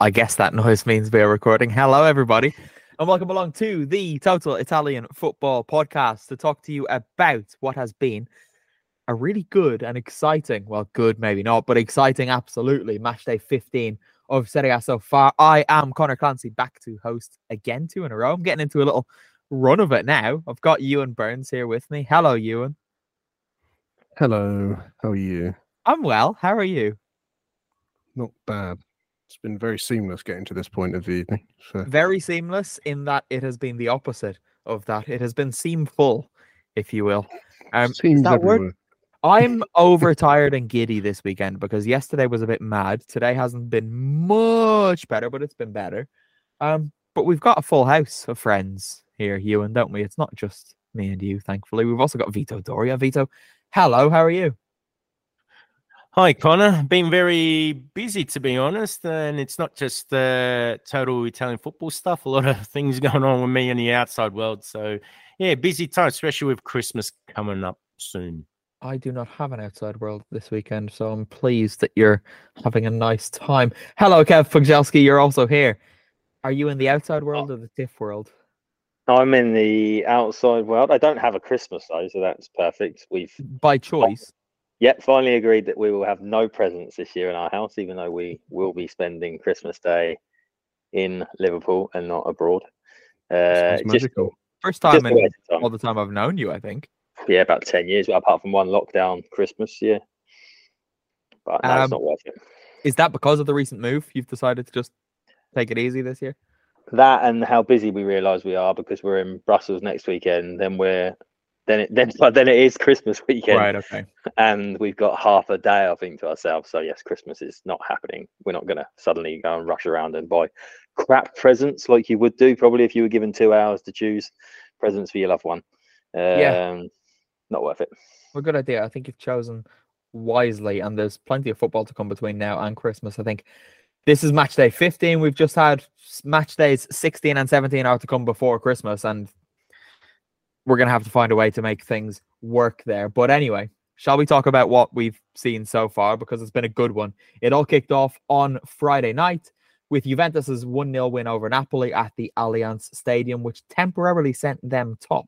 I guess that noise means we are recording. Hello, everybody, and welcome along to the Total Italian Football Podcast to talk to you about what has been a really good and exciting, well, good maybe not, but exciting, absolutely, match day 15 of Serie A so far. I am Conor Clancy, back to host again, two in a row. I'm getting into a little run of it now. I've got Euan Burns here with me. Hello, Euan. Hello, how are you? I'm well. How are you? Not bad. It's been very seamless getting to this point of the evening. So. Very seamless in that it has been the opposite of that. It has been seamful, if you will. Um, Seems that word? everywhere. I'm overtired and giddy this weekend because yesterday was a bit mad. Today hasn't been much better, but it's been better. Um, but we've got a full house of friends here, Euan, don't we? It's not just me and you, thankfully. We've also got Vito Doria. Vito, hello, how are you? Hi, Conor. Been very busy, to be honest. And it's not just the total Italian football stuff, a lot of things going on with me in the outside world. So, yeah, busy time, especially with Christmas coming up soon. I do not have an outside world this weekend, so I'm pleased that you're having a nice time. Hello, Kev Pogorzelski, you're also here. Are you in the outside world or the TIFF world? I'm in the outside world. I don't have a Christmas though, so that's perfect. We've By choice. Yet finally agreed that we will have no presents this year in our house, even though we will be spending Christmas Day in Liverpool and not abroad. Uh, just, magical. First time in time. all the time I've known you, I think. yeah, about ten years, apart from one lockdown Christmas. Yeah, but no, Um, it's not worth it. Is that because of the recent move? You've decided to just take it easy this year? That and how busy we realise we are because we're in Brussels next weekend. Then we're then it, then but then it is Christmas weekend. Right, okay. and we've got half a day, I think, to ourselves. So yes, Christmas is not happening. We're not going to suddenly go and rush around and buy crap presents like you would do probably if you were given two hours to choose presents for your loved one. Um, Yeah. not worth it. Well, good idea. I think you've chosen wisely, and there's plenty of football to come between now and Christmas. I think this is match day 15. We've just had match days 16 and 17 are to come before Christmas, and we're going to have to find a way to make things work there. But anyway, shall we talk about what we've seen so far? Because it's been a good one. It all kicked off on Friday night with Juventus's 1 0 win over Napoli at the Allianz Stadium, which temporarily sent them top.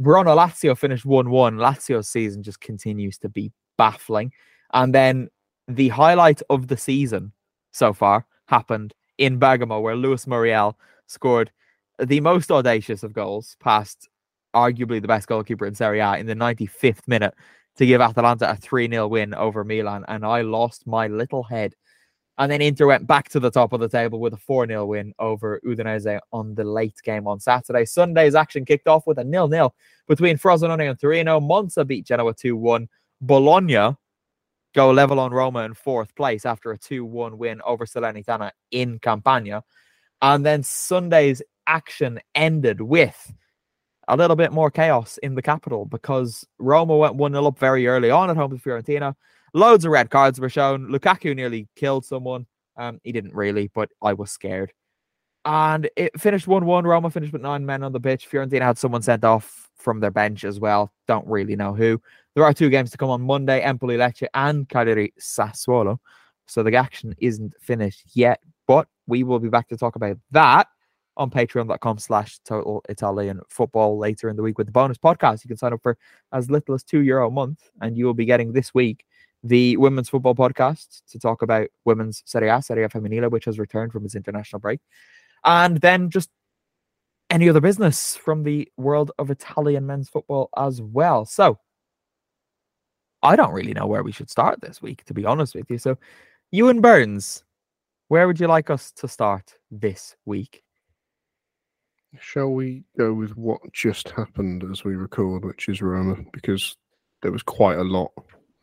Verona Lazio finished 1 1. Lazio's season just continues to be baffling. And then the highlight of the season so far happened in Bergamo, where Luis Muriel scored the most audacious of goals, past arguably the best goalkeeper in Serie A in the 95th minute to give Atalanta a 3 0 win over Milan. And I lost my little head. And then Inter went back to the top of the table with a 4 0 win over Udinese on the late game on Saturday. Sunday's action kicked off with a nil nil between Frosinone and Torino. Monza beat Genoa 2 1. Bologna go level on Roma in fourth place after a 2 1 win over Salernitana in Campania. And then Sunday's action ended with a little bit more chaos in the capital because Roma went 1 0 up very early on at home to Fiorentina. Loads of red cards were shown. Lukaku nearly killed someone. Um, he didn't really, but I was scared. And it finished 1 1. Roma finished with nine men on the pitch. Fiorentina had someone sent off from their bench as well. Don't really know who. There are two games to come on Monday Empoli Lecce and Cagliari Sassuolo. So the action isn't finished yet, but we will be back to talk about that on patreon.com slash total Italian football later in the week with the bonus podcast. You can sign up for as little as two euro a month, and you will be getting this week the women's football podcast to talk about women's Serie A, Serie A Femminile, which has returned from its international break. And then just any other business from the world of Italian men's football as well. So I don't really know where we should start this week, to be honest with you. So, Euan Burns, where would you like us to start this week? Shall we go with what just happened as we record, which is Roma, because there was quite a lot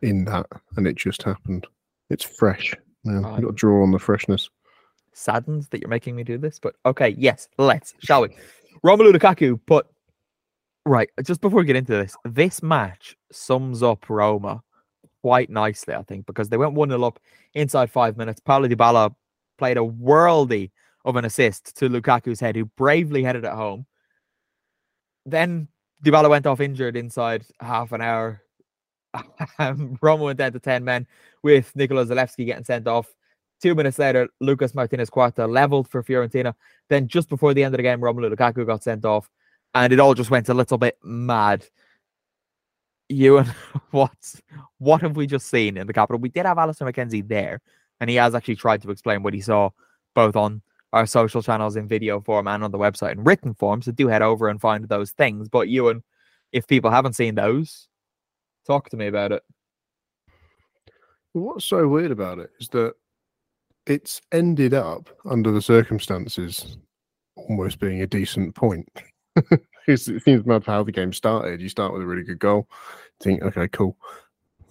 in that, and it just happened. It's fresh. Now Right. you've got to draw on the freshness. Saddens that you're making me do this, but okay, yes, let's, shall we? Romelu Lukaku put right just before we get into this, this match sums up Roma quite nicely, I think, because they went 1 0 up inside five minutes. Paulo Dybala played a worldy of an assist to Lukaku's head, who bravely headed it home. Then Dybala went off injured inside half an hour. Roma went down to 10 men with Nikola Zalewski getting sent off. Two minutes later, Lucas Martinez Quarta leveled for Fiorentina. Then just before the end of the game, Romelu Lukaku got sent off, and it all just went a little bit mad. Euan, what what have we just seen in the capital? We did have Alistair McKenzie there, and he has actually tried to explain what he saw both on our social channels in video form and on the website in written form. So do head over and find those things. But you and if people haven't seen those, talk to me about it. What's so weird about it is that it's ended up under the circumstances almost being a decent point. it seems mad how the game started. You start with a really good goal, think, okay, cool,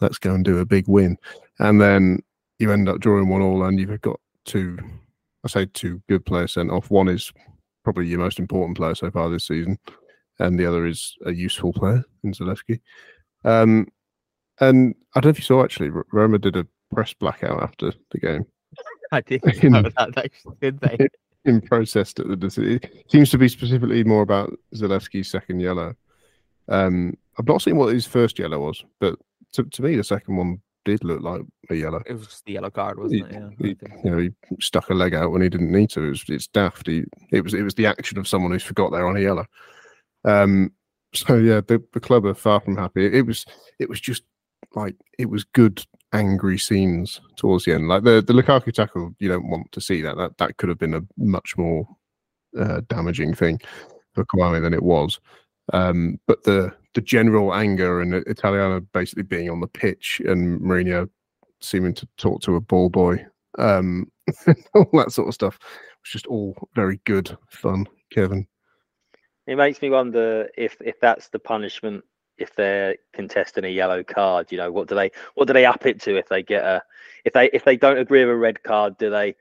let's go and do a big win, and then you end up drawing one all, and you've got two, I say two good players sent off. One is probably your most important player so far this season, and the other is a useful player in Zalewski. Um, and I don't know if you saw actually, Roma did a press blackout after the game. I didn't know that actually, did they? in protest at the decision. It seems to be specifically more about Zalewski's second yellow. Um, I've not seen what his first yellow was, but to, to me, the second one did look like a yellow. It was just the yellow card, wasn't he, it? Yeah. He, you know, he stuck a leg out when he didn't need to. It was, it's daft. He, it was it was the action of someone who's forgot they're on a yellow. Um, so yeah, the, the club are far from happy. It, it was it was just like it was good angry scenes towards the end. Like the the Lukaku tackle, you don't want to see that. That that could have been a much more uh, damaging thing for Kouamé than it was. Um, but the the general anger and Italiano basically being on the pitch and Mourinho seeming to talk to a ball boy, um, all that sort of stuff was just all very good fun. Kevin, it makes me wonder if if that's the punishment if they're contesting a yellow card, you know, what do they what do they up it to if they get a if they if they don't agree with a red card, do they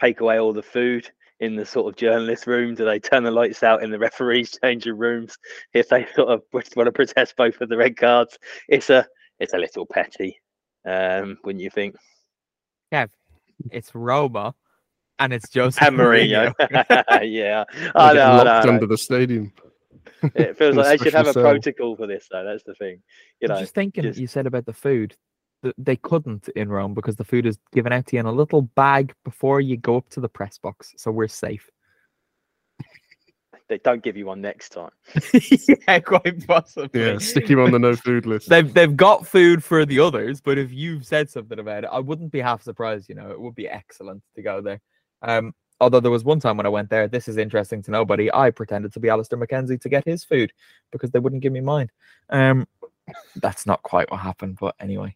take away all the food in the sort of journalist room? Do they turn the lights out in the referees changing rooms if they sort of want to protest both of the red cards? It's a it's a little petty, um, wouldn't you think? Yeah, it's Roma and it's Jose and Mourinho. Mourinho. yeah, I know, I know, I know. under the stadium. It feels like they should have a cell. protocol for this, though. That's the thing. You know, just thinking just- you said about the food th- they couldn't in rome because the food is given out to you in a little bag before you go up to the press box so we're safe. They don't give you one next time. yeah quite possibly. Yeah, stick you on the no food list. they've, they've got food for the others but if you've said something about it i wouldn't be half surprised you know it would be excellent to go there. Um although there was one time when i went there this is interesting to nobody i pretended to be Alistair mckenzie to get his food because they wouldn't give me mine. Um that's not quite what happened but anyway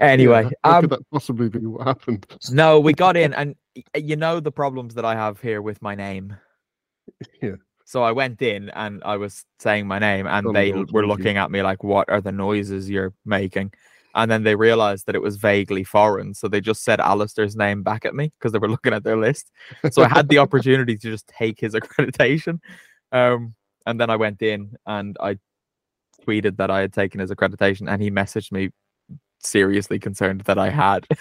anyway Yeah, how um, could that possibly be what happened? No, we got in, and you know the problems that I have here with my name. Yeah. So I went in and I was saying my name, and Oh, they Lord, were thank you. looking at me like, "What are the noises you're making?" And then they realized that it was vaguely foreign, so they just said Alistair's name back at me because they were looking at their list. So I had the opportunity to just take his accreditation, um, and then I went in and I tweeted that I had taken his accreditation, and he messaged me seriously concerned that I had.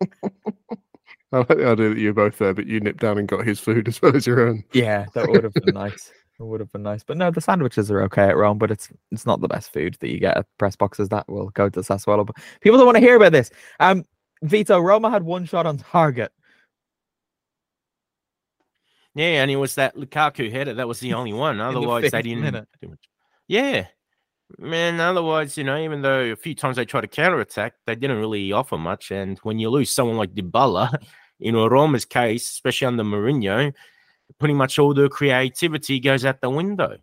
I like the idea that you were both there, but you nipped down and got his food as well as your own. Yeah, that would have been nice. It would have been nice. But no, the sandwiches are okay at Rome, but it's it's not the best food that you get at press boxes. That will go to Sassuolo. But people don't want to hear about this. Um, Vito, Roma had one shot on target. Yeah, and it was that Lukaku header. That was the only one. the Otherwise, they didn't. minute. Yeah, man. Otherwise, you know, even though a few times they tried to counter attack, they didn't really offer much. And when you lose someone like Dybala, in Roma's case, especially under Mourinho, pretty much all the creativity goes out the window.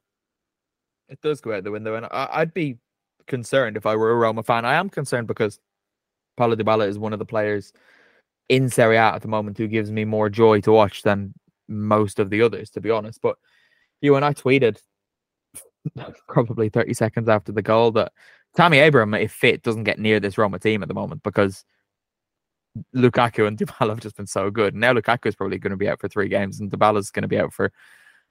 It does go out the window, and I, I'd be concerned if I were a Roma fan. I am concerned because Paulo Dybala is one of the players in Serie A at the moment who gives me more joy to watch than most of the others, to be honest. But you and I tweeted probably 30 seconds after the goal that Tammy Abraham, if fit, doesn't get near this Roma team at the moment because Lukaku and Dybala have just been so good. Now Lukaku is probably going to be out for three games, and Dybala's going to be out for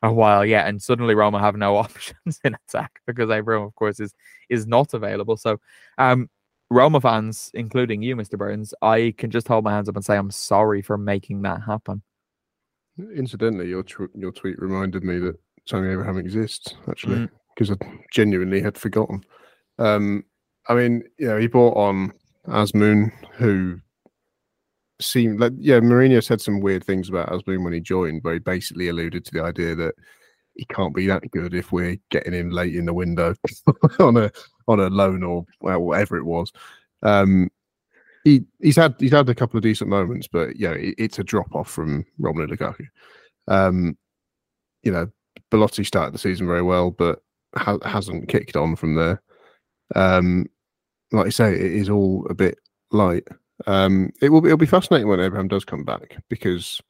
a while yet. And suddenly Roma have no options in attack because Abraham, of course, is is not available. So, um, Roma fans, including you, Mr. Burns, I can just hold my hands up and say I'm sorry for making that happen. Incidentally, your tw- your tweet reminded me that Tony Abraham exists actually Mm. Because I genuinely had forgotten. Um, I mean, you know, he brought on Azmoun, who seemed like yeah, Mourinho said some weird things about Azmoun when he joined, where he basically alluded to the idea that he can't be that good if we're getting him late in the window on a on a loan or well, whatever it was. Um, he he's had he's had a couple of decent moments, but yeah, it, it's a drop off from Romelu Lukaku. Um, you know, Belotti started the season very well, but ha- hasn't kicked on from there. Um, like I say, it is all a bit light. Um, it will be, it'll be fascinating when Abraham does come back because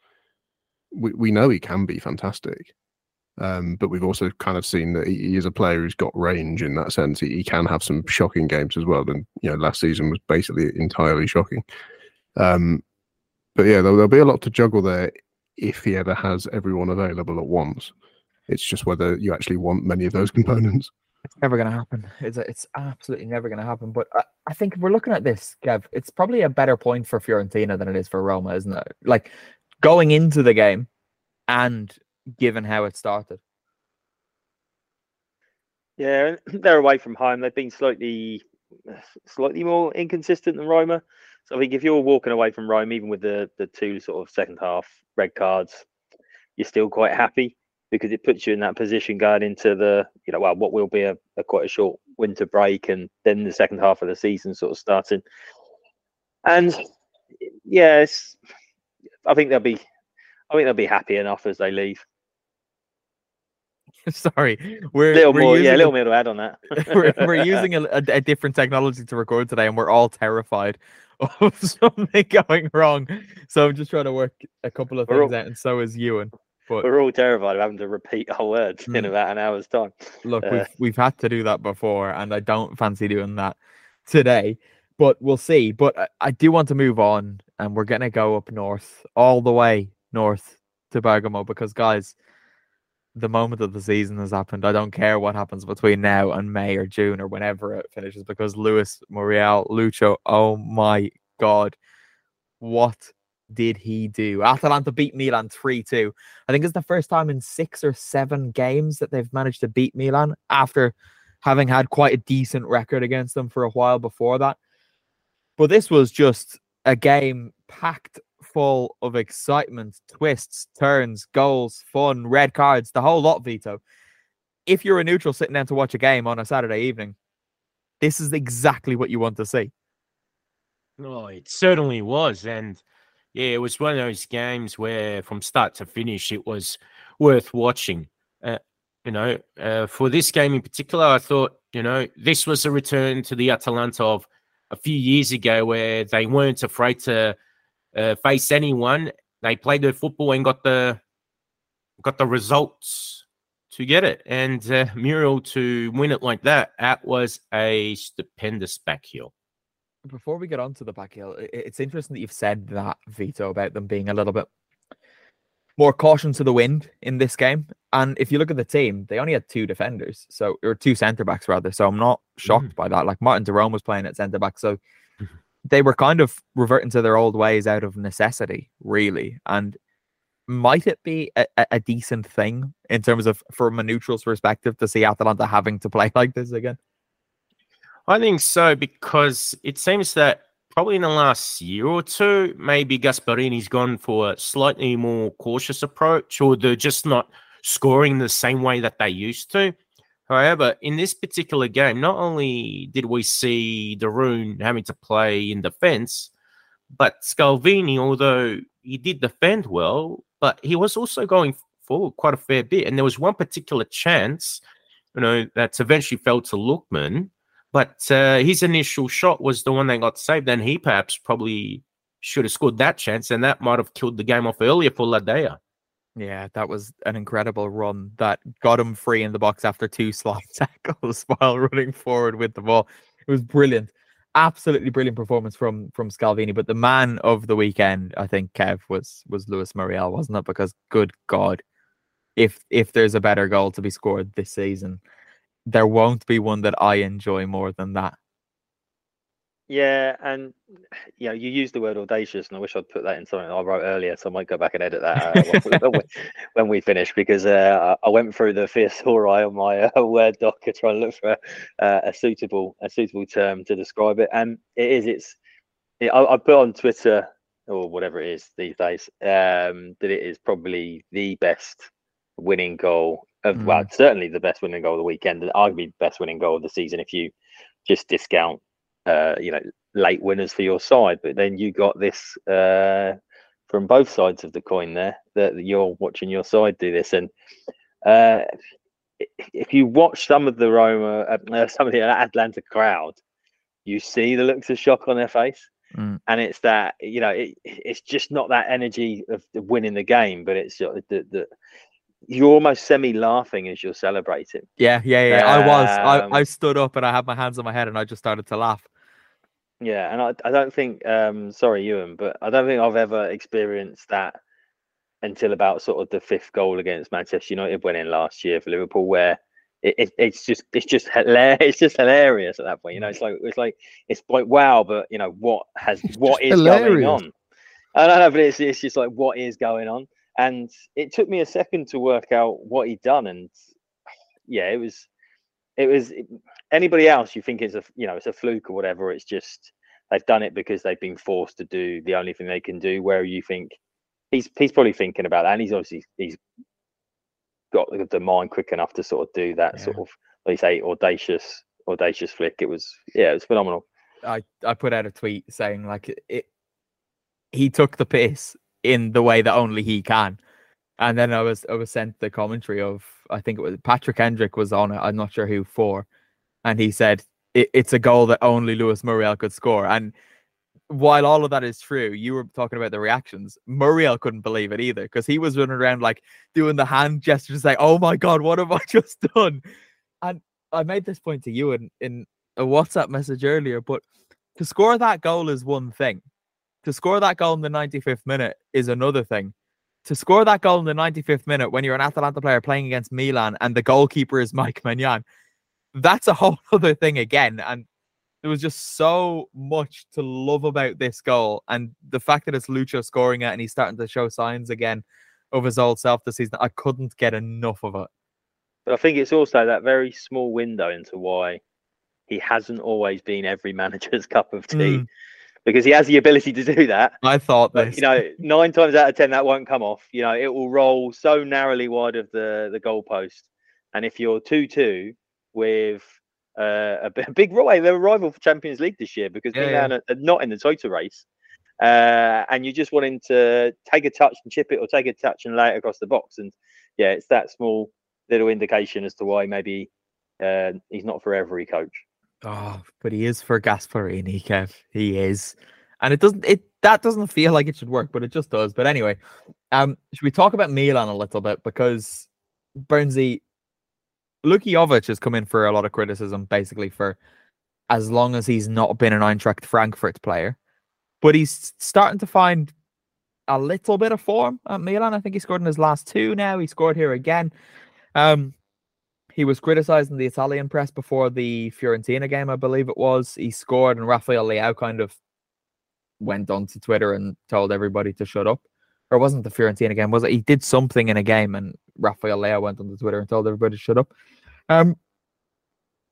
we, we know he can be fantastic. Um, but we've also kind of seen that he, he, is a player who's got range in that sense. He, he, can have some shocking games as well. And you know, last season was basically entirely shocking. Um, but yeah, there'll, there'll, be a lot to juggle there if he ever has everyone available at once. It's just whether you actually want many of those components. It's never going to happen. It's it's absolutely never going to happen. But I, I think if we're looking at this, Kev, it's probably a better point for Fiorentina than it is for Roma, isn't it? Like going into the game and given how it started. Yeah, they're away from home. They've been slightly, slightly more inconsistent than Roma. So I think if you're walking away from Rome, even with the the two sort of second half red cards, you're still quite happy because it puts you in that position going into the you know well what will be a, a quite a short winter break and then the second half of the season sort of starting. And yes, I think they'll be I think they'll be happy enough as they leave. Sorry, we're a little we're more, yeah, a little more to add on that. we're, we're using a, a, a, different technology to record today, and we're all terrified of something going wrong. So I'm just trying to work a couple of things all, out, and so is Ewan. But we're all terrified of having to repeat our words mm, in about an hour's time. Look, uh, we've we've had to do that before, and I don't fancy doing that today. But we'll see. But I, I do want to move on, and we're gonna go up north, all the way north to Bergamo, because guys the moment of the season has happened. I don't care what happens between now and May or June or whenever it finishes because Luis Muriel, Lucho, oh my God, what did he do? Atalanta beat Milan 3 2. I think it's the first time in six or seven games that they've managed to beat Milan after having had quite a decent record against them for a while before that. But this was just a game packed full of excitement, twists, turns, goals, fun, red cards, the whole lot, Vito. If you're a neutral sitting down to watch a game on a Saturday evening, this is exactly what you want to see. Oh, it certainly was. And yeah, it was one of those games where from start to finish, it was worth watching. Uh, you know, uh, for this game in particular, I thought, you know, this was a return to the Atalanta of a few years ago where they weren't afraid to uh, face anyone. They played their football and got the got the results to get it. And uh, Muriel to win it like that, that was a stupendous back heel. Before we get on to the back heel, it's interesting that you've said that Vito about them being a little bit more caution to the wind in this game. And if you look at the team, they only had two defenders, so or two centre backs rather. So I'm not shocked mm. by that. Like Martin de Roon was playing at centre back, so they were kind of reverting to their old ways out of necessity, really. And might it be a, a, decent thing in terms of from a neutral's perspective to see Atalanta having to play like this again? I think so because it seems that probably in the last year or two, maybe Gasperini's gone for a slightly more cautious approach, or they're just not scoring the same way that they used to. However, in this particular game, not only did we see de Roon having to play in defense, but Scalvini, although he did defend well, but he was also going forward quite a fair bit. And there was one particular chance, you know, that's eventually fell to Lookman, but uh, his initial shot was the one that got saved, and he perhaps probably should have scored that chance, and that might have killed the game off earlier for La Dea. Yeah, that was an incredible run that got him free in the box after two slide tackles while running forward with the ball. It was brilliant. Absolutely brilliant performance from from Scalvini. But the man of the weekend, I think, Kev, was was Luis Muriel, wasn't it? Because good God, if if there's a better goal to be scored this season, there won't be one that I enjoy more than that. Yeah, and you know, you used the word audacious, and I wish I'd put that in something I wrote earlier, so I might go back and edit that uh, when, we, finish because uh, I went through the thesaurus on my uh, Word doc to try and look for uh, a suitable a suitable term to describe it, and it is it's. It, I, I, put on Twitter or whatever it is these days, um, that it is probably the best winning goal of well, certainly the best winning goal of the weekend, and arguably the best winning goal of the season if you just discount, uh, you know, late winners for your side. But then you got this uh, from both sides of the coin there that you're watching your side do this, and uh, if you watch some of the Roma, uh, some of the Atalanta crowd, you see the looks of shock on their face. Mm. And it's that you know it, it's just not that energy of winning the game, but it's the, the you're almost semi laughing as you're celebrating. Yeah, yeah, yeah. I was. Um, I, I stood up and I had my hands on my head and I just started to laugh. Yeah, and I, I don't think um sorry Euan, but I don't think I've ever experienced that until about sort of the fifth goal against Manchester United winning last year for Liverpool, where it, it, it's just it's just hilarious. It's just hilarious at that point. You know, it's like it's like it's like wow, but you know what has what is hilarious. going on? I don't know, but it's it's just like what is going on, and it took me a second to work out what he'd done, and yeah, it was it was anybody else you think it's a you know it's a fluke or whatever. It's just they've done it because they've been forced to do the only thing they can do. Where you think he's he's probably thinking about that, and he's obviously he's got the- the mind quick enough to sort of do that Yeah. sort of like say audacious audacious flick. It was yeah, it was phenomenal. I I put out a tweet saying like it, it he took the piss in the way that only he can. And then I was I was sent the commentary of I think it was Patrick Hendrick was on it. I'm not sure who for, and he said it, it's a goal that only Luis Muriel could score. And while all of that is true, you were talking about the reactions. Muriel couldn't believe it either because he was running around like doing the hand gestures, like "Oh my god, what have I just done?" And I made this point to you in in a WhatsApp message earlier, but to score that goal is one thing. To score that goal in the 95th minute is another thing. To score that goal in the 95th minute when you're an Atalanta player playing against Milan and the goalkeeper is Mike Maignan, that's a whole other thing again. And there was just so much to love about this goal. And the fact that it's Lucho scoring it and he's starting to show signs again of his old self this season, I couldn't get enough of it. But I think it's also that very small window into why he hasn't always been every manager's cup of tea Mm. Because he has the ability to do that. I thought But this. you know, nine times out of ten that won't come off. You know, it will roll so narrowly wide of the the goalpost. And if you're two two with uh, a, a big rival, they're a rival for Champions League this year because Yeah, Milan are, are not in the title race. Uh, and you're just want him to take a touch and chip it, or take a touch and lay it across the box. And yeah, it's that small little indication as to why maybe uh, he's not for every coach. Oh, but he is for Gasperini, Kev. He is. And it doesn't it that doesn't feel like it should work, but it just does. But anyway, um, should we talk about Milan a little bit? Because Burnsy Luka Jovic has come in for a lot of criticism, basically, for as long as he's not been an Eintracht Frankfurt player. But he's starting to find a little bit of form at Milan. I think he scored in his last two now. He scored here again. Um, he was criticized in the Italian press before the Fiorentina game, I believe it was. He scored, and Rafael Leao kind of went onto Twitter and told everybody to shut up. Or wasn't the Fiorentina game, was it? He did something in a game, and Rafael Leao went onto Twitter and told everybody to shut up. Um,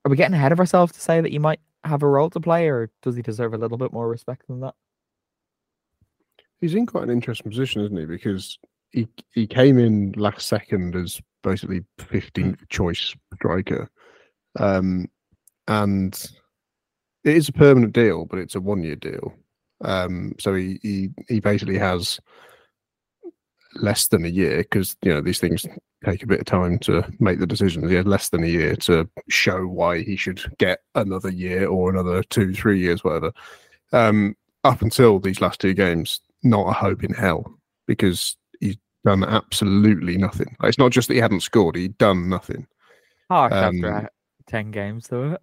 are we getting ahead of ourselves to say that he might have a role to play, or does he deserve a little bit more respect than that? He's in quite an interesting position, isn't he? Because he he came in last second as basically fifteenth choice striker, um, and it is a permanent deal, but it's a one year deal. Um, so he he he basically has less than a year because you know these things take a bit of time to make the decisions. He had less than a year to show why he should get another year or another two, three years, whatever. Um, up until these last two games, not a hope in hell because done absolutely nothing. Like, It's not just that he hadn't scored; he'd done nothing. Harsh Um, after ten games, though.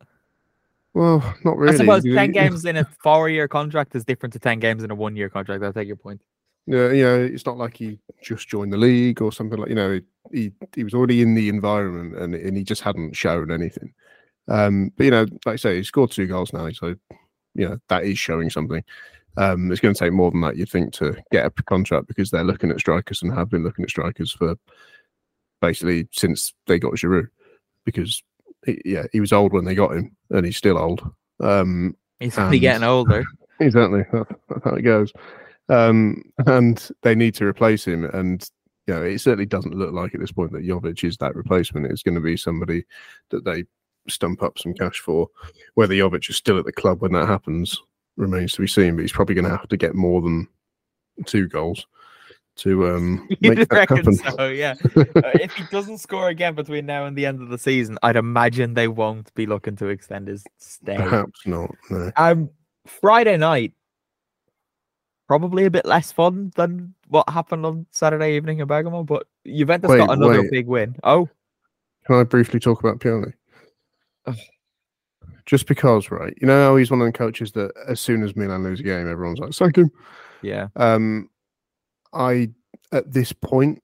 Well, not really. I suppose ten games in a four-year contract is different to ten games in a one-year contract. I take your point. Yeah, you know, it's not like he just joined the league or something like you know he he was already in the environment and and he just hadn't shown anything. Um, but you know, like I say, he scored two goals now, so you know that is showing something. Um, it's going to take more than that, you'd think, to get a contract because they're looking at strikers and have been looking at strikers for basically since they got Giroud. Because he, yeah, he was old when they got him, and he's still old. Um, He's only getting older. Exactly. That, that's how it goes. um, and they need to replace him. And you know, it certainly doesn't look like at this point that Jovic is that replacement. It's going to be somebody that they stump up some cash for. Whether Jovic is still at the club when that happens remains to be seen. But he's probably going to have to get more than two goals to um make that happen. so? Yeah. Uh, if he doesn't score again between now and the end of the season, I'd imagine they won't be looking to extend his stay. Perhaps not. No. Um, Friday night, probably a bit less fun than what happened on Saturday evening in Bergamo, but Juventus got another wait. big win. Oh, Can I briefly talk about Pioli? Just because, right? You know he's one of the coaches that as soon as Milan lose a game, everyone's like, "Sack him." yeah. Um, I at this point,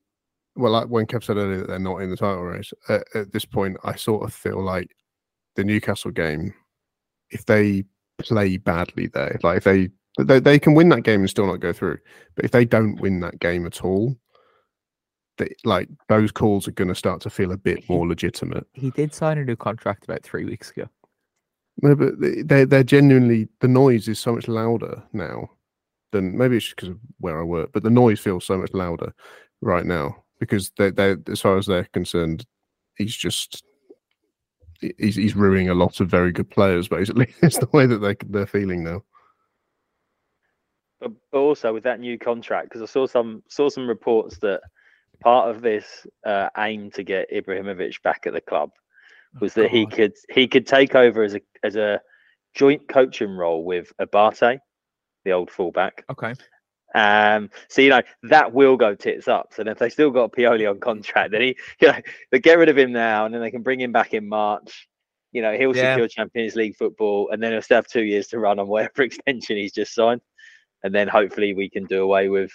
well, like when Kev said earlier that they're not in the title race. At, at this point, I sort of feel like the Newcastle game, if they play badly there, like if they they, they can win that game and still not go through, but if they don't win that game at all, they, like those calls are going to start to feel a bit more legitimate. He did sign a new contract about three weeks ago. No, but they- they're they're genuinely the noise is so much louder now than maybe it's just because of where I work, but the noise feels so much louder right now because they they as far as they're concerned, he's just he's he's ruining a lot of very good players. Basically, it's the way that they they're feeling now. but, but also with that new contract because I saw some saw some reports that part of this uh, aim to get Ibrahimovic back at the club was that he could he could take over as a as a joint coaching role with Abate, the old fullback. Okay. Um, so you know that will go tits up. So if they still got Pioli on contract, then he, you know, they get rid of him now, and then they can bring him back in March. You know, he'll Yeah. secure Champions League football, and then he'll still have two years to run on whatever extension he's just signed, and then hopefully we can do away with,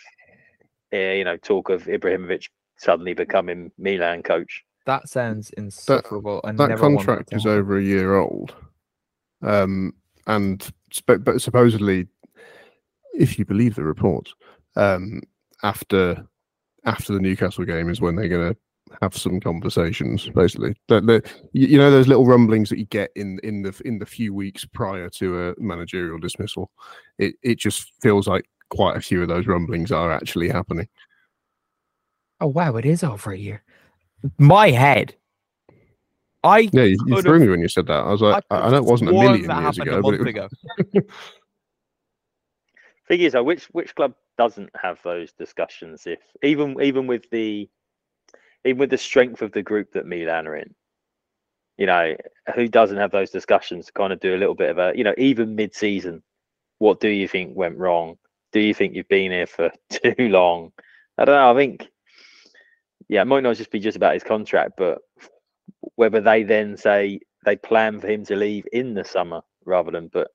uh, you know, talk of Ibrahimovic suddenly becoming Milan coach. That sounds insufferable. That never contract is over a year old, um, and sp- but supposedly, if you believe the reports, um, after after the Newcastle game is when they're going to have some conversations. Basically, the, the, you you know those little rumblings that you get in in the in the few weeks prior to a managerial dismissal. It it just feels like quite a few of those rumblings are actually happening. Oh wow, it is over a year. My head. I Yeah, you, you threw me when you said that. I was like, I, I know it wasn't a million that years ago, a but it was, ago. Thing is, though, which which club doesn't have those discussions? If even even with the even with the strength of the group that Milan are in, you know, who doesn't have those discussions to kind of do a little bit of a, you know, even mid-season, what do you think went wrong? Do you think you've been here for too long? I don't know. I think, yeah, it might not just be just about his contract, but whether they then say they plan for him to leave in the summer rather than, but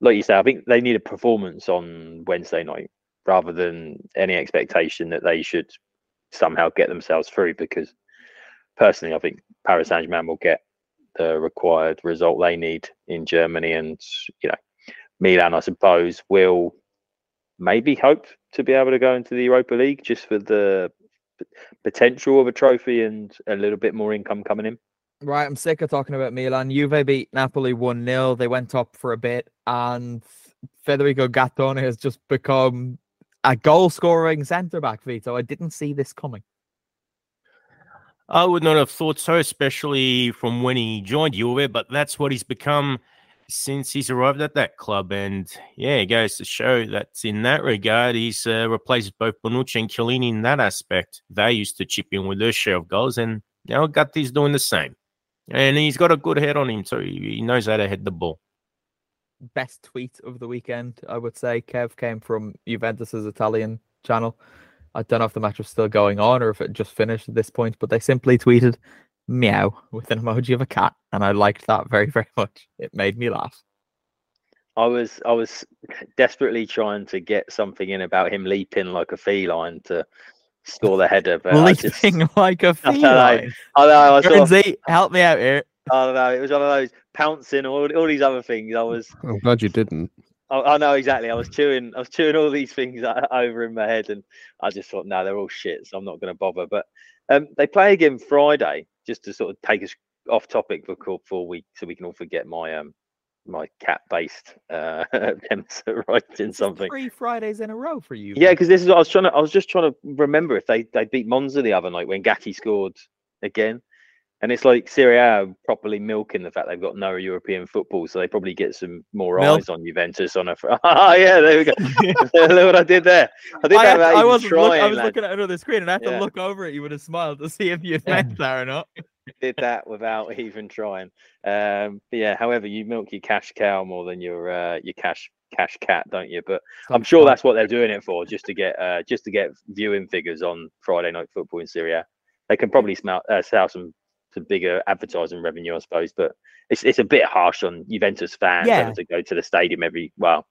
like you say, I think they need a performance on Wednesday night rather than any expectation that they should somehow get themselves through. Because personally, I think Paris Saint Germain will get the required result they need in Germany, and you know, Milan, I suppose, will maybe hope to be able to go into the Europa League just for the potential of a trophy and a little bit more income coming in. Right, I'm sick of talking about Milan. Juve beat Napoli 1 0. They went up for a bit, and Federico Gattone has just become a goal scoring centre back, Vito. I didn't see this coming. I would not have thought so, especially from when he joined Juve, but that's what he's become since he's arrived at that club. And yeah, it goes to show that in that regard, he's uh, replaced both Bonucci and Chiellini in that aspect. They used to chip in with their share of goals, and now Gatti's doing the same. And he's got a good head on him, so he he knows how to head the ball. Best tweet of the weekend, I would say, Kev, came from Juventus's Italian channel. I don't know if the match was still going on or if it just finished at this point, but they simply tweeted meow with an emoji of a cat. And I liked that very, very much. It made me laugh. I was I was desperately trying to get something in about him leaping like a feline to score the header, but I just Leaping like a don't know. feline. know I was sort of, help me out here. I don't know it was one of those pouncing all all these other things. I was I'm glad you didn't. I, I know exactly. I was chewing I was chewing all these things over in my head, and I just thought, no, they're all shit, so I'm not going to bother. But um, they play again Friday, just to sort of take us off topic for before we so we can all forget my um my cat-based uh, attempts at writing something. Three Fridays in a row for you. Yeah, because this is what I was trying to. I was just trying to remember if they they beat Monza the other night when Gatti scored again, and it's like Serie A properly milking the fact they've got no European football, so they probably get some more Milk. eyes on Juventus on a. Oh yeah, there we go. Look what I did there. I did I, that without I wasn't look- I was looking at another screen and I had Yeah. to look over at you with a smile to see if you Yeah. meant that or not. did that without even trying. Um, yeah, however, you milk your cash cow more than your uh, your cash cash cat, don't you? But I'm sure that's what they're doing it for, just to get uh, just to get viewing figures on Friday night football in Serie A. They can probably smell uh, sell some some bigger advertising revenue, I suppose. But it's it's a bit harsh on Juventus fans Yeah. to go to the stadium every well.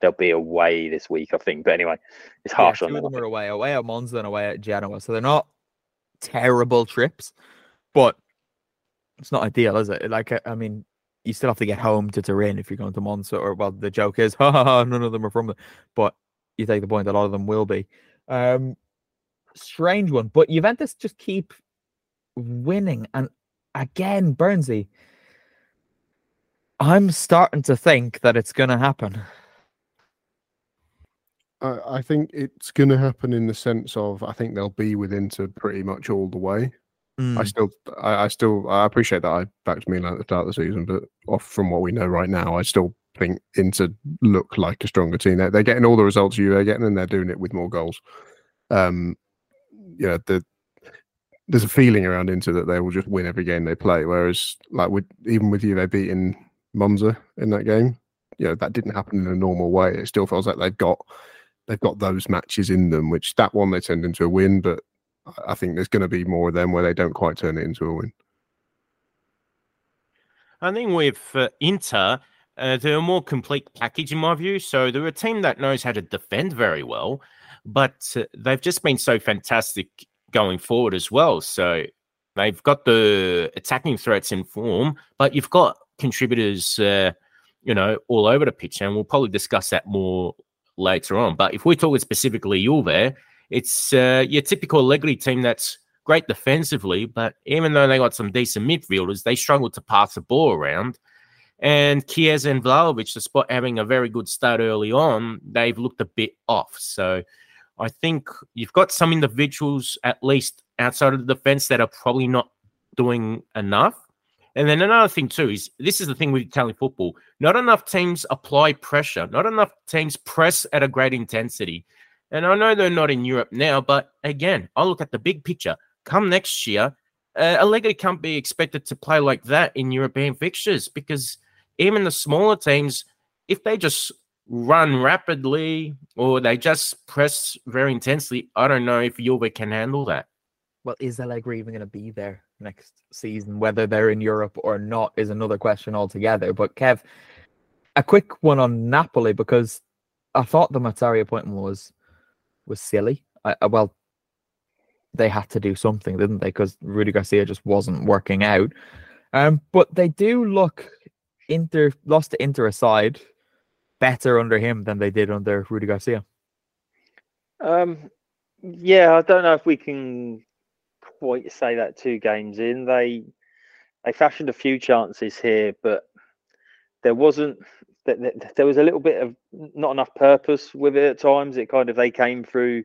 They'll be away this week, I think. But anyway, it's harsh two on them. Them are away, away at Monza and away at Genoa, so they're not terrible trips, but it's not ideal, is it? Like, I- mean, you still have to get home to Turin if you're going to Monza, or well, the joke is, ha ha ha, none of them are from but you take the point that a lot of them will be. Um, strange one, but Juventus just keep winning, and again, Burnsy. I'm starting to think that it's going to happen. I, I think it's going to happen in the sense of I think they'll be with Inter pretty much all the way. I Mm, still, I, I still, I appreciate that I backed Milan at the start of the season, but off from what we know right now, I still think Inter look like a stronger team. They're, they're getting all the results you are getting, and they're doing it with more goals. Um, yeah, the there's a feeling around Inter that they will just win every game they play. Whereas, like with even with you, they beating Monza in that game. You know that didn't happen in a normal way. It still feels like they've got they've got those matches in them. Which that one they turned into a win, but I- think there's going to be more of them where they don't quite turn it into a win. I think with uh, Inter, uh, they're a more complete package in my view. So they're a team that knows how to defend very well, but uh, they've just been so fantastic going forward as well. So they've got the attacking threats in form, but you've got contributors, uh, you know, all over the pitch, and we'll probably discuss that more later on. But if we're talking specifically Juve, it's uh, your typical Allegri team that's great defensively, but even though they got some decent midfielders, they struggled to pass the ball around. And Chiesa and Vlahovic, despite having a very good start early on, they've looked a bit off. So I think you've got some individuals, at least outside of the defense, that are probably not doing enough. And then another thing too is this is the thing with Italian football. Not enough teams apply pressure. Not enough teams press at a great intensity. And I know they're not in Europe now, but again, I look at the big picture. Come next year, uh, Allegri can't be expected to play like that in European fixtures because even the smaller teams, if they just run rapidly or they just press very intensely, I don't know if Juve can handle that. well, is Allegri even going to be there next season? Whether they're in Europe or not is another question altogether. But Kev, a quick one on Napoli because I thought the Mazzari appointment was was silly. I- well, they had to do something, didn't they? Because Rudy Garcia just wasn't working out. Um, but they do look Inter lost to Inter aside better under him than they did under Rudy Garcia. Um, yeah, I don't know if we can quite say that two games in. They they fashioned a few chances here, but there wasn't. th- th- There was a little bit of not enough purpose with it at times. It kind of they came through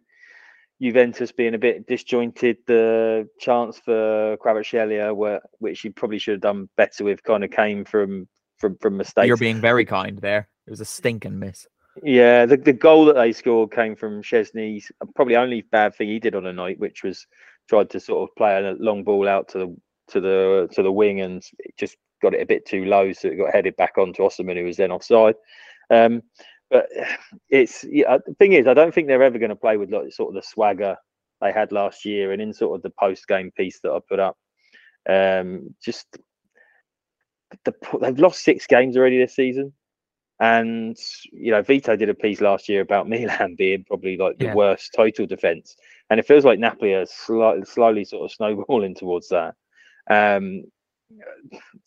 Juventus being a bit disjointed. The chance for Kvaratskhelia, where which he probably should have done better with, kind of came from from from mistakes. You're being very kind there. It was a stinking miss. Yeah, the, the goal that they scored came from Szczesny's probably only bad thing he did on a night, which was tried to sort of play a long ball out to the to the to the wing and just got it a bit too low, so it got headed back onto Osimhen, who was then offside. Um, but it's yeah, the thing is, I don't think they're ever going to play with like sort of the swagger they had last year, and in sort of the post game piece that I put up, um, just the, they've lost six games already this season. And you know, Vito did a piece last year about Milan being probably like the Yeah. worst total defense, and it feels like Napoli are slightly, slowly sort of snowballing towards that. Um,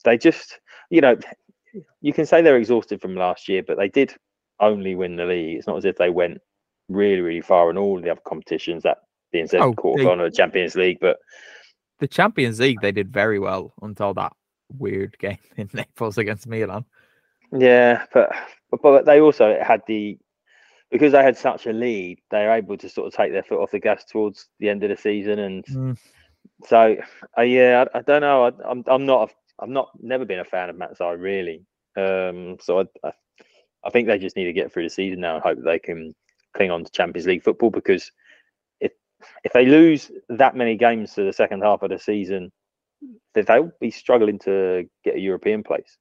they just, you know, you can say they're exhausted from last year, but they did only win the league. It's not as if they went really, really far in all the other competitions. That being said, Oh, quarter final of the Champions League, but the Champions League they did very well until that weird game in Naples against Milan. Yeah, but, but but they also had the because they had such a lead, they were able to sort of take their foot off the gas towards the end of the season, and Mm. so uh, yeah, I, I don't know. I, I'm I'm not a, I'm not never been a fan of Mazzarri really. Um, so I, I I think they just need to get through the season now and hope that they can cling on to Champions League football because if if they lose that many games to the second half of the season, they'll be struggling to get a European place.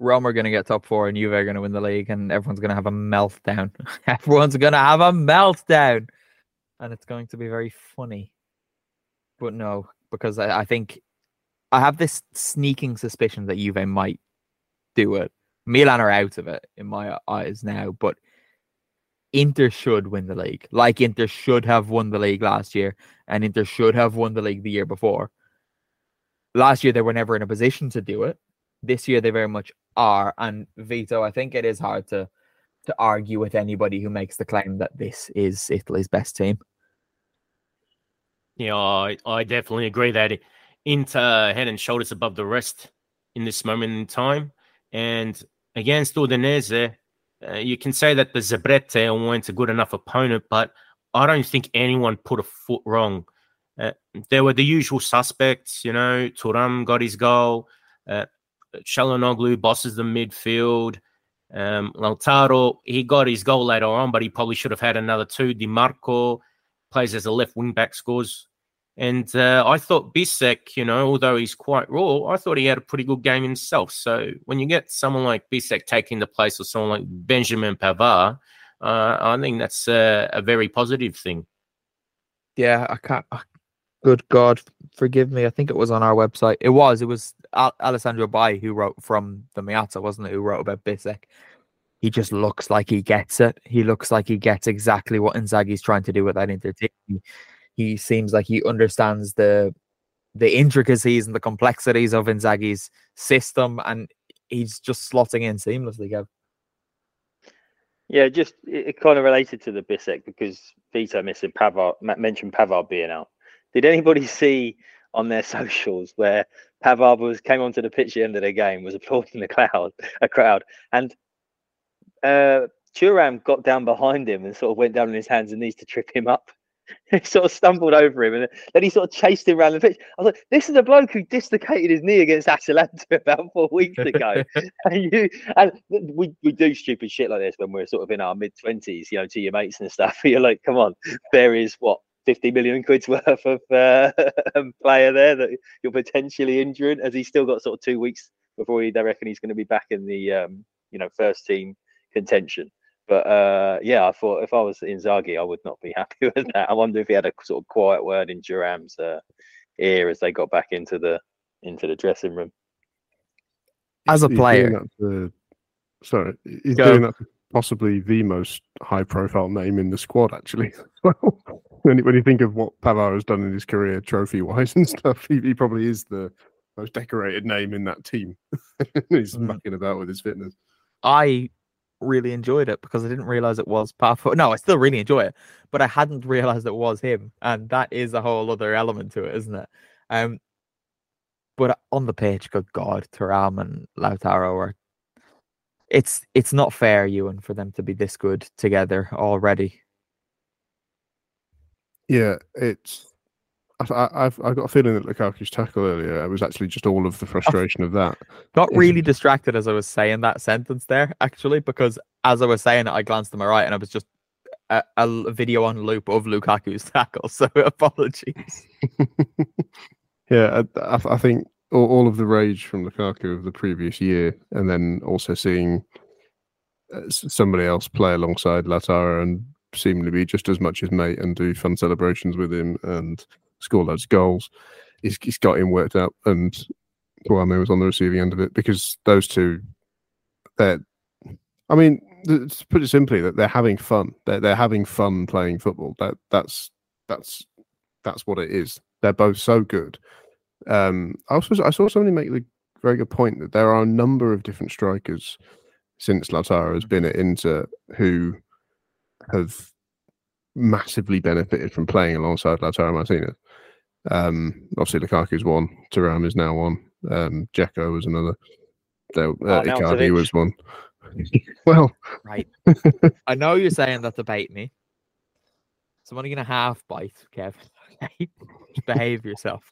Roma are going to get top four, and Juve are going to win the league, and everyone's going to have a meltdown. everyone's going to have a meltdown, and it's going to be very funny. But no, because I, I think I have this sneaking suspicion that Juve might do it. Milan are out of it in my eyes now, but Inter should win the league. Like Inter should have won the league last year, and Inter should have won the league the year before. Last year they were never in a position to do it. This year they very much are. And Vito, I think it is hard to to argue with anybody who makes the claim that this is Italy's best team. Yeah, I, I definitely agree that Inter head and shoulders above the rest in this moment in time. And against Udinese, uh, you can say that the Zebrette weren't a good enough opponent, but I don't think anyone put a foot wrong. Uh, there were the usual suspects, you know, Thuram got his goal, uh, Çalhanoğlu bosses the midfield, um, Lautaro, he got his goal later on, but he probably should have had another two. Dimarco plays as a left wing back, scores. And uh, I thought Bisseck, you know, although he's quite raw, I thought he had a pretty good game himself. So when you get someone like Bisseck taking the place of someone like Benjamin Pavard, uh, I think that's a, a very positive thing. Yeah, I can't. I- good God, forgive me. I think it was on our website. It was. It was Al- Alessandro Bai who wrote from the Miata, wasn't it? Who wrote about Bisseck. He just looks like he gets it. He looks like he gets exactly what Inzaghi's trying to do with that Inter team. He, seems like he understands the the intricacies and the complexities of Inzaghi's system, and he's just slotting in seamlessly. Gav. Yeah, just it, it kind of related to the Bisseck because Vito missing Pavard mentioned Pavard being out. Did anybody see on their socials where Pavard was came onto the pitch at the end of the game, was applauding the crowd, a crowd, and uh Thuram got down behind him and sort of went down on his hands and knees to trip him up. he sort of stumbled over him and then he sort of chased him around the pitch. I was like, this is a bloke who dislocated his knee against Atalanta about four weeks ago. and you and we, we do stupid shit like this when we're sort of in our mid twenties, you know, to your mates and stuff. You're like, come on, there is what 50 million quid's worth of uh, player there that you're potentially injuring. as he still got sort of two weeks before he, they reckon he's going to be back in the um, you know first team contention? But uh, yeah, I thought if I was in Inzaghi, I would not be happy with that. I wonder if he had a sort of quiet word in Thuram's uh, ear as they got back into the into the dressing room. As a He's doing player, that to- sorry, he's Go. doing that to possibly the most high-profile name in the squad, actually. well. when, you- when you think of what Pavard has done in his career, trophy-wise and stuff, he, he probably is the most decorated name in that team. he's Mm. mucking about with his fitness. I really enjoyed it because I didn't realize it was Pavard. No, I still really enjoy it, but I hadn't realized it was him, and that is a whole other element to it, isn't it? Um, but on the pitch, good God, Thuram and Lautaro are. It's it's not fair, Euan, for them to be this good together already. Yeah, it's. I, I've I got a feeling that Lukaku's tackle earlier it was actually just all of the frustration of that. Got really distracted as I was saying that sentence there, actually, because as I was saying it, I glanced to my right and I was just a video on loop of Lukaku's tackle. So apologies. yeah, I, I think all, of the rage from Lukaku of the previous year, and then also seeing uh, somebody else play alongside Lautaro and seemingly be just as much his mate and do fun celebrations with him and score loads of goals. He's, he's got him worked up, and Kouamé was on the receiving end of it because those two, they're, I mean, to put it simply, that they're having fun. They're they're having fun playing football. That that's that's that's what it is. They're both so good. Um, I also I saw somebody make the very good point that there are a number of different strikers since Lautaro has been at Inter who have massively benefited from playing alongside Lautaro Martinez. Um, obviously Lukaku's one, Thuram is now one, um, Dzeko was another. There, uh, Arnautovic. Icardi was one. well, Right. I know you're saying that to bait me. So I'm only gonna half bite, Kev. Okay? Just behave yourself.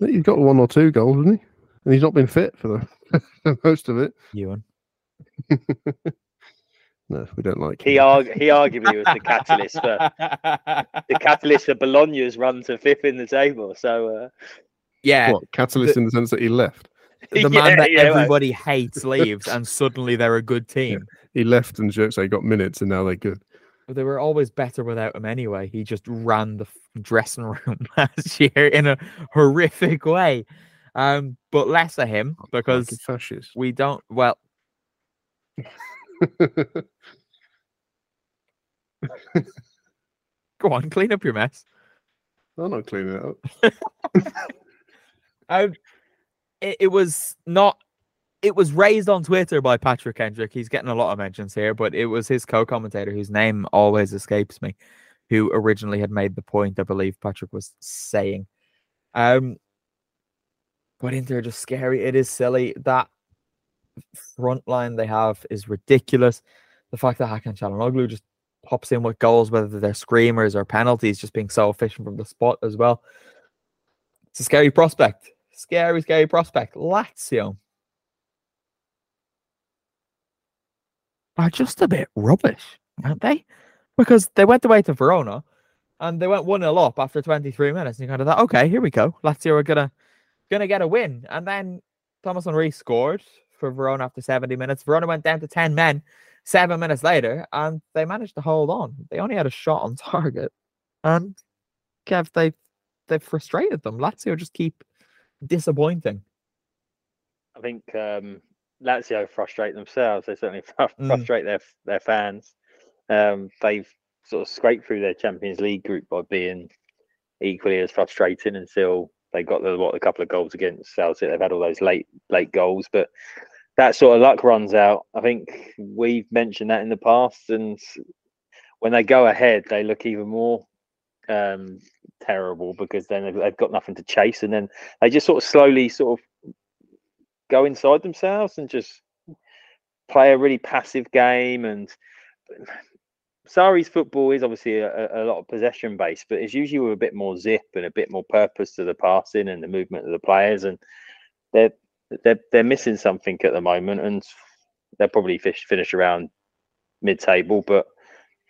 He's got one or two goals, hasn't he? And he's not been fit for the most of it. Euan. No, we don't like He him. arg- he arguably was the catalyst for the catalyst for Bologna's run to fifth in the table. So uh, Yeah. What catalyst in the sense that he left? The Yeah, man that yeah, well- everybody hates leaves and suddenly they're a good team. He left and Zirkzee got minutes, and now they're good. They were always better without him anyway. He just ran the dressing room last year in a horrific way. Um, but less of him because we don't. Well, go on, clean up your mess. I'm not cleaning it up. Um, it, it was not. It was raised on Twitter by Patrick Kendrick. He's getting a lot of mentions here, but it was his co-commentator whose name always escapes me, who originally had made the point. I believe Patrick was saying, um, but Inter are just scary. It is silly that front line they have is ridiculous. The fact that Hakan Çalhanoğlu just pops in with goals, whether they're screamers or penalties, just being so efficient from the spot as well. It's a scary prospect. Scary, scary prospect. Lazio are just a bit rubbish, aren't they? Because they went away to Verona and they went 1 0 up after 23 minutes. And you kind of thought, okay, here we go. Lazio are gonna gonna get a win. And then Thomas Henry scored for Verona after 70 minutes. Verona went down to 10 men seven minutes later, and they managed to hold on. They only had a shot on target. And Kev, they they've frustrated them. Lazio just keep disappointing. I think um, Lazio frustrate themselves. They certainly Mm. frustrate their their fans. Um, they've sort of scraped through their Champions League group by being equally as frustrating until they got the what a couple of goals against Celtic. They've had all those late late goals, but that sort of luck runs out. I think we've mentioned that in the past, and when they go ahead, they look even more um, terrible because then they've, they've got nothing to chase, and then they just sort of slowly sort of go inside themselves and just play a really passive game. And Sarri's football is obviously a, a lot of possession based, but it's usually with a bit more zip and a bit more purpose to the passing and the movement of the players. And they're they're they're missing something at the moment, and they'll probably fish, finish around mid table. But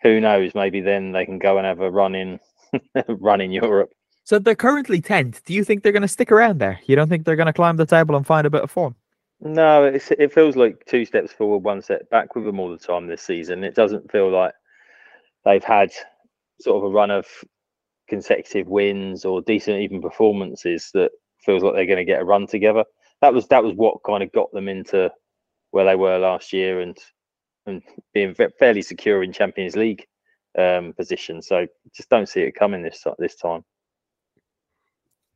who knows? Maybe then they can go and have a run in run in Europe. So they're currently 10th. Do you think they're going to stick around there? You don't think they're going to climb the table and find a bit of form? No, it feels like two steps forward, one step back with them all the time this season. It doesn't feel like they've had sort of a run of consecutive wins or decent even performances that feels like they're going to get a run together. That was that was what kind of got them into where they were last year and and being fairly secure in Champions League um, position. So just don't see it coming this this time.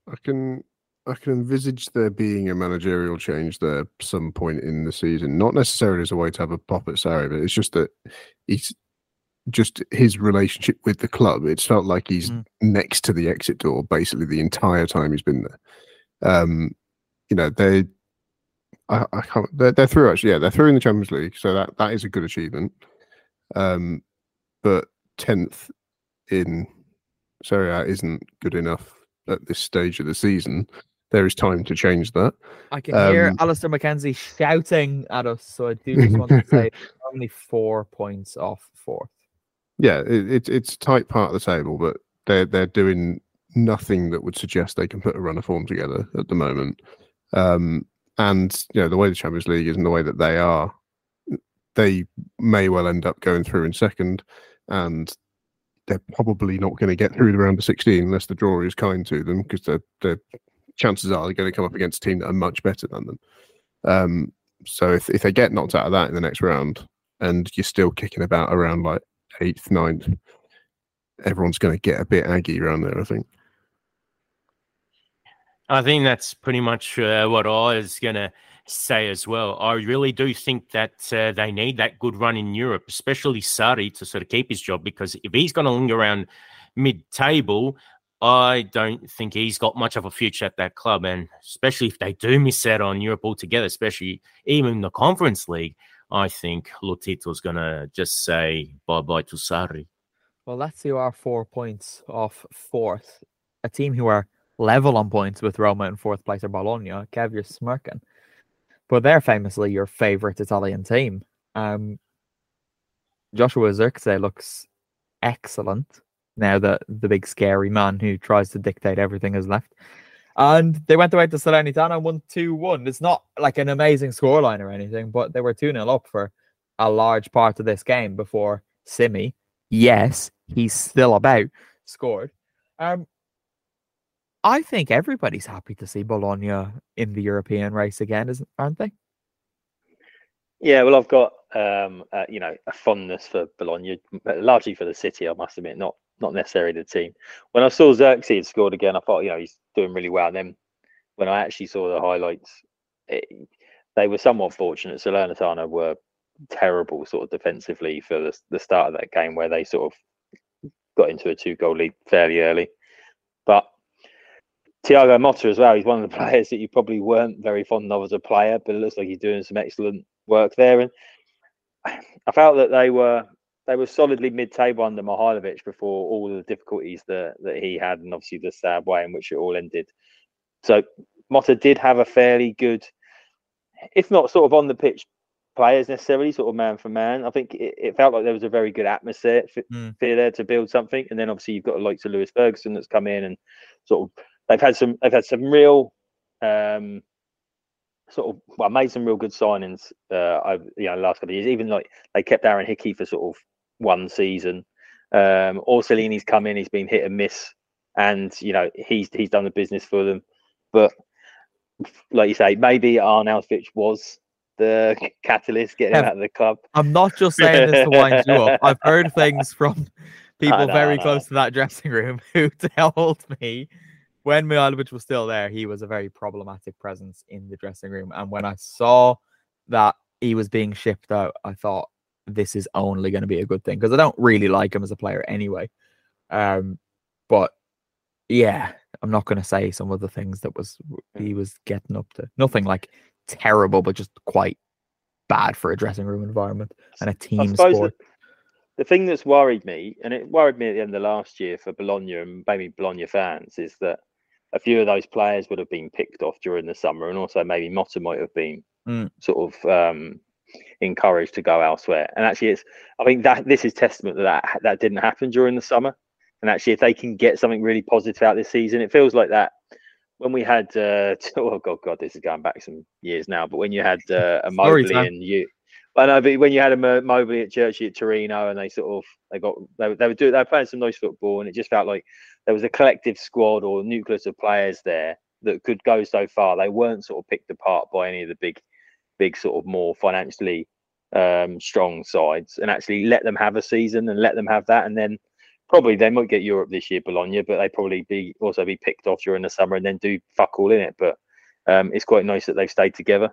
I can I can envisage there being a managerial change there some point in the season. Not necessarily as a way to have a pop at Sarri, but it's just that he's just his relationship with the club. It's felt like he's Mm. next to the exit door basically the entire time he's been there. Um, you know, they I, I can't they're, they're through actually, yeah, they're through in the Champions League, so that that is a good achievement. Um, but tenth in Serie A isn't good enough at this stage of the season. There is time to change that. I can hear Um, Alistair McKenzie shouting at us. So I do just want to say only four points off fourth. Yeah, it, it's it's a tight part of the table, but they're they're doing nothing that would suggest they can put a run of form together at the moment. Um, and you know the way the Champions League is and the way that they are, they may well end up going through in second, and they're probably not going to get through the round of sixteen unless the draw is kind to them because the the chances are they're going to come up against a team that are much better than them. Um, so if if they get knocked out of that in the next round, and you're still kicking about around like eighth, ninth, everyone's going to get a bit aggy around there. I think. I think that's pretty much uh, what I was going to say as well. I really do think that uh, they need that good run in Europe, especially Sarri, to sort of keep his job. Because if he's going to linger around mid-table, I don't think he's got much of a future at that club. And especially if they do miss out on Europe altogether, especially even the Conference League, I think Lotito's going to just say bye bye to Sarri. Well, see our four points off fourth. A team who are level on points with Roma in fourth place are Bologna. Kev, you're smirking. But they're famously your favourite Italian team. Um, Joshua Zirkzee looks excellent now that the big scary man who tries to dictate everything has left. And they went away to Salernitana and won 2 1. It's not like an amazing scoreline or anything, but they were 2 0 up for a large part of this game before Simy, yes, he's still about, scored. Um, I think everybody's happy to see Bologna in the European race again, isn't aren't they? Yeah, well, I've got um, uh, you know a fondness for Bologna, largely for the city. I must admit, not not necessarily the team. When I saw had scored again, I thought you know he's doing really well. And then when I actually saw the highlights, it, they were somewhat fortunate. Salernitana were terrible, sort of defensively for the, the start of that game, where they sort of got into a two goal lead fairly early. But Thiago Motta as well. He's one of the players that you probably weren't very fond of as a player, but it looks like he's doing some excellent work there. And I felt that they were they were solidly mid-table under Mihajlovic before all the difficulties that that he had, and obviously the sad way in which it all ended. So Motta did have a fairly good, if not sort of on the pitch players necessarily, sort of man for man. I think it, it felt like there was a very good atmosphere mm. there to build something, and then obviously you've got the likes of Lewis Ferguson that's come in and sort of they've had some they've had some real um, sort of well made some real good signings uh over you know last couple of years. Even like they kept Aaron Hickey for sort of one season. Um Orsolini's come in, he's been hit and miss, and you know he's he's done the business for them. But like you say, maybe Arnautovic was the catalyst getting out of the club. I'm not just saying this to wind you up. I've heard things from people know, very close to that dressing room who told me when Mihajlovic was still there, he was a very problematic presence in the dressing room. And when I saw that he was being shipped out, I thought this is only going to be a good thing because I don't really like him as a player anyway. Um, but yeah, I'm not going to say some of the things that was he was getting up to. Nothing like terrible, but just quite bad for a dressing room environment and a team sport. The, the thing that's worried me, and it worried me at the end of last year for Bologna and maybe Bologna fans, is that a few of those players would have been picked off during the summer, and also maybe Motta might have been mm. sort of um, encouraged to go elsewhere. And actually, it's I think that this is testament that, that that didn't happen during the summer. And actually, if they can get something really positive out this season, it feels like that when we had uh, oh god god this is going back some years now, but when you had uh, Immobile and you. I know, but when you had Immobile at Cerci at Torino, and they sort of they got they, they were doing they were playing some nice football, and it just felt like there was a collective squad or nucleus of players there that could go so far. They weren't sort of picked apart by any of the big, big sort of more financially um, strong sides, and actually let them have a season and let them have that, and then probably they might get Europe this year, Bologna, but they probably be also be picked off during the summer and then do fuck all in it. But um, it's quite nice that they've stayed together.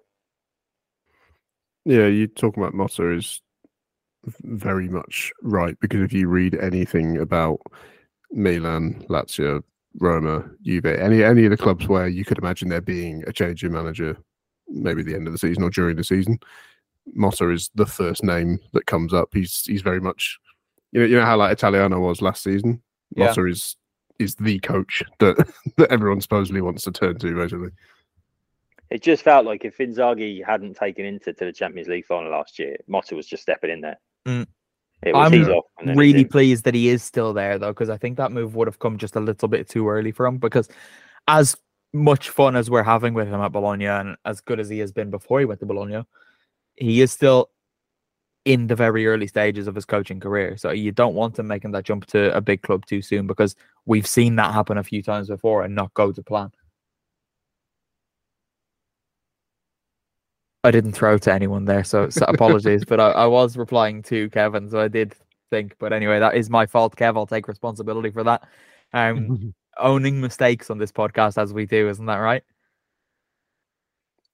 Yeah, you talking about Motta is very much right because if you read anything about Milan, Lazio, Roma, Juve, any any of the clubs where you could imagine there being a change in manager, maybe the end of the season or during the season. Motta is the first name that comes up. He's he's very much you know you know how like Italiano was last season. Yeah. Motta is is the coach that that everyone supposedly wants to turn to basically. It just felt like if Inzaghi hadn't taken Inter to the Champions League final last year, Motta was just stepping in there. Mm. I'm really pleased that he is still there though, because I think that move would have come just a little bit too early for him. Because as much fun as we're having with him at Bologna and as good as he has been before he went to Bologna, he is still in the very early stages of his coaching career. So you don't want him making that jump to a big club too soon because we've seen that happen a few times before and not go to plan. I didn't throw to anyone there, so, so apologies. but I, I, was replying to Kevin, so I did think. But anyway, that is my fault, Kev. I'll take responsibility for that. Um, owning mistakes on this podcast as we do, isn't that right?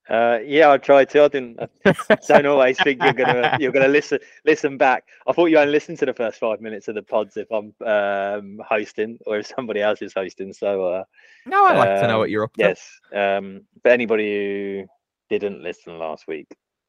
Uh, yeah, I tried to. I didn't. I don't always think you're gonna you're gonna listen listen back. I thought you only listened to the first five minutes of the pods if I'm um, hosting or if somebody else is hosting. So uh, No, I like to know Um, what you're up to. yes, um, but anybody who didn't listen last week,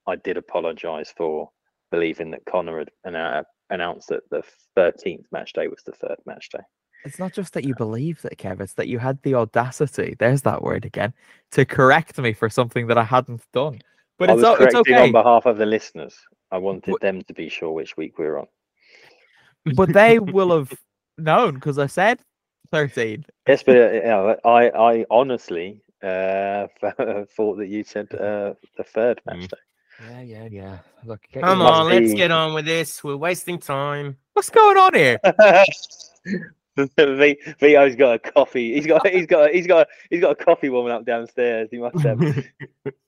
I did apologise for believing that Conor had annou- announced that the 13th match day was the third match day. It's not just that you believed it, Kev. It's that you had the audacity. There's that word again to correct me for something that I hadn't done. But I it's was it's correcting okay. on behalf of the listeners. I wanted Wh- them to be sure which week we were on. but they will have known because I said 13. Yes, but uh, I, I honestly uh, thought that you said uh, the third match Mm. day. Yeah, yeah, yeah. Look, Come your- must on, let's get on with this. We're wasting time. What's going on here? v, Vito's got a coffee. He's got he's got he's got he's got a coffee warming up downstairs. He must have.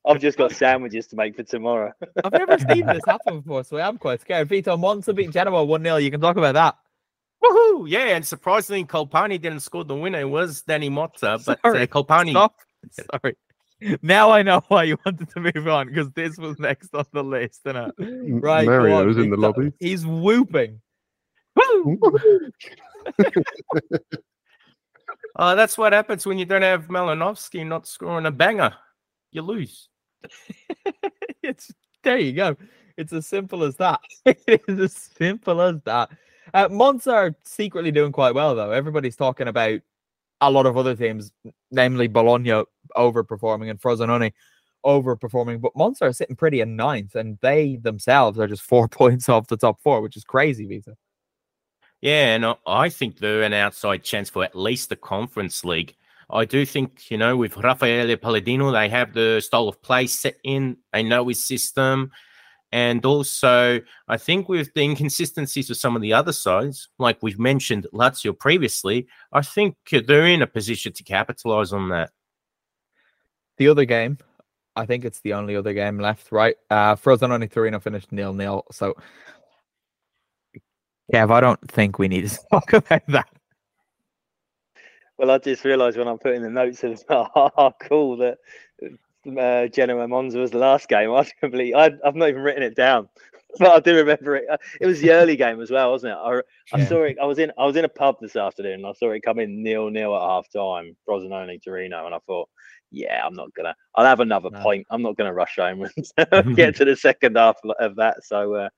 I've just got sandwiches to make for tomorrow. I've never seen this happen before, so I am quite scared. Vito Monza beat Genoa 1 0. You can talk about that. Woohoo! Yeah, and surprisingly, Colpani didn't score the winner. It was Dany Mota, but uh, Sorry, Colpani. Stop. Sorry. Now I know why you wanted to move on because this was next on the list. innit? M- Right, on, Mario's in the lobby. He's whooping. Oh, that's what happens when you don't have Malinovskyi not scoring a banger. You lose. it's there you go. It's as simple as that. it is as simple as that. Uh, Monza are secretly doing quite well though. Everybody's talking about a lot of other teams, namely Bologna overperforming and Frosinone overperforming, but Monza are sitting pretty in ninth, and they themselves are just four points off the top four, which is crazy, Visa. Yeah, and I- I think they're an outside chance for at least the Conference League. I do think, you know, with Raffaele Palladino, they have the style of play set in, they know his system. And also, I think with the inconsistencies of some of the other sides, like we've mentioned Lazio previously, I think they're in a position to capitalize on that. The other game, I think it's the only other game left, right? Uh Frosinone Torino finished nil nil. So Kev, I don't think we need to talk about that. Well, I just realised when I'm putting the notes of our call that uh, Genoa Monza was the last game. I completely, I, I've not even written it down, but I do remember it. Uh, It was the early game as well, wasn't it? I, I Yeah. saw it. I was in, I was in a pub this afternoon. and I saw it come in nil nil at half time, Frosinone Torino, and I thought, yeah, I'm not gonna. I'll have another No. point. I'm not gonna rush home and get to the second half of that. So, uh,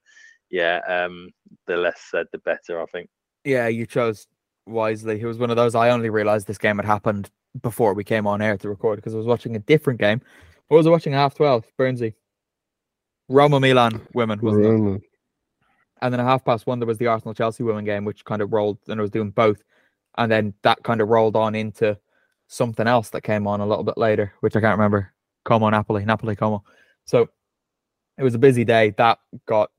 yeah, um, the less said, the better. I think. Yeah, you chose wisely. It was one of those I only realized this game had happened before we came on air to record because I was watching a different game. What was I watching? Half twelve, Burnsy. Roma Milan women, wasn't it? And then at half past one, there was the Arsenal Chelsea women game, which kind of rolled and I was doing both. And then that kind of rolled on into something else that came on a little bit later, which I can't remember. Como Napoli, Napoli Como. So it was a busy day. That got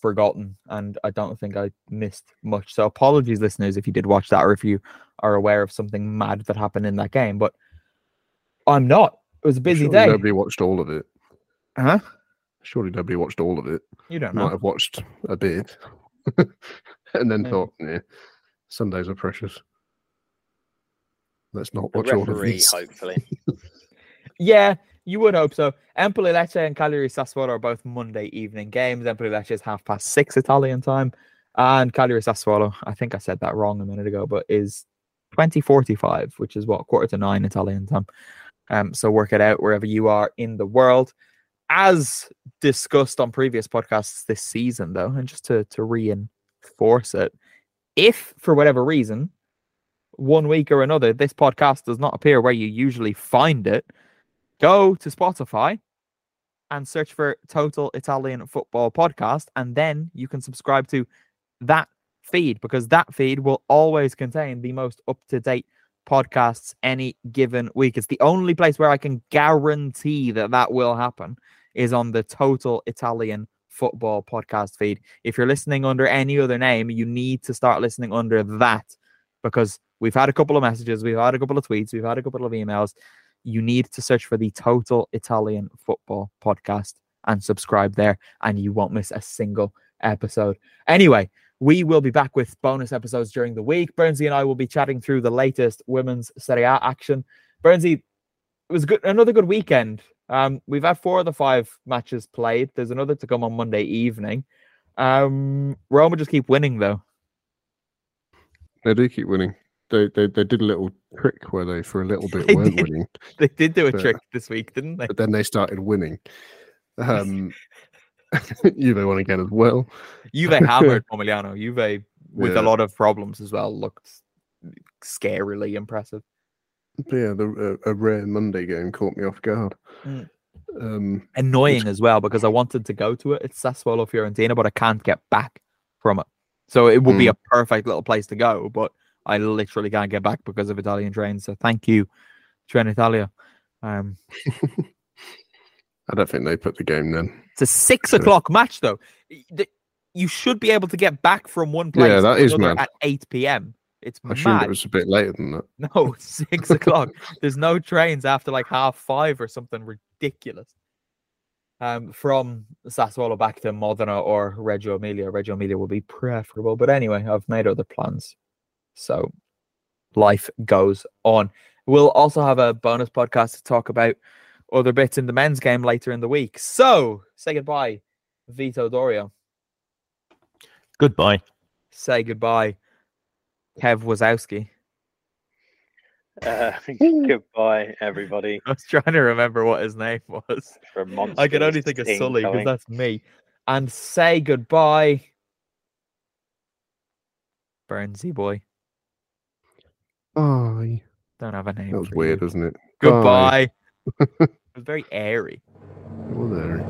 forgotten, and I don't think I missed much. So apologies, listeners, if you did watch that or if you are aware of something mad that happened in that game. But I'm not. It was a busy Surely day. Nobody watched all of it. Huh? Surely nobody watched all of it. You don't might have watched a bit, and then Maybe. thought, "Yeah, Sundays are precious. Let's not The watch all of referee, this." hopefully. Yeah, you would hope so. Empoli Lecce and Cagliari Sassuolo are both Monday evening games. Empoli Lecce is half past six Italian time, and Cagliari Sassuolo, I think I said that wrong a minute ago, but is twenty forty five, which is what quarter to nine Italian time. Um, so work it out wherever you are in the world. As discussed on previous podcasts this season, though, and just to to reinforce it, if for whatever reason, one week or another, this podcast does not appear where you usually find it, go to Spotify and search for Total Italian Football Podcast, and then you can subscribe to that feed because that feed will always contain the most up to date podcasts any given week. It's the only place where I can guarantee that that will happen is on the Total Italian Football Podcast feed. If you're listening under any other name, you need to start listening under that because we've had a couple of messages, we've had a couple of tweets, we've had a couple of emails you need to search for the Total Italian Football Podcast and subscribe there, and you won't miss a single episode. Anyway, we will be back with bonus episodes during the week. Burnsy and I will be chatting through the latest women's Serie A action. Burnsy, it was good, another good weekend Um, we've had four of the five matches played. There's another to come on Monday evening. Um, Roma just keep winning though. They do keep winning. They, they they did a little trick where they for a little bit weren't did. winning, They did do a Fair. trick this week, didn't they? but then they started winning. Um, Juve won again as well. Juve hammered Pomigliano. Juve with Yeah. a lot of problems as well looked scarily impressive. But yeah, the, a, a rare Monday game caught me off guard. Mm. Um, Annoying as well because I wanted to go to it. It's Sassuolo Fiorentina, but I can't get back from it. So it would be Mm. a perfect little place to go, but I literally can't get back because of Italian trains. So thank you, Trenitalia. Um, I don't think they put the game then. it's a six Sure. o'clock match though. You should be able to get back from one place Yeah, that is mad. at eight p.m. It's I mad. it was a bit later than that. No, six o'clock. There's no trains after like half five or something ridiculous. Um, from Sassuolo back to Modena or Reggio Emilia. Reggio Emilia will be preferable, but anyway, I've made other plans, so life goes on. We'll also have a bonus podcast to talk about other bits in the men's game later in the week. So say goodbye, Vito Doria. Goodbye. Say goodbye, Kev Wazowski. Uh, goodbye, everybody. I was trying to remember what his name was. From I can only think of Sully because that's me. And say goodbye, Burnsy boy. Bye. Don't have a name. That was weird, You. wasn't it? Goodbye. It was very airy. Well, there.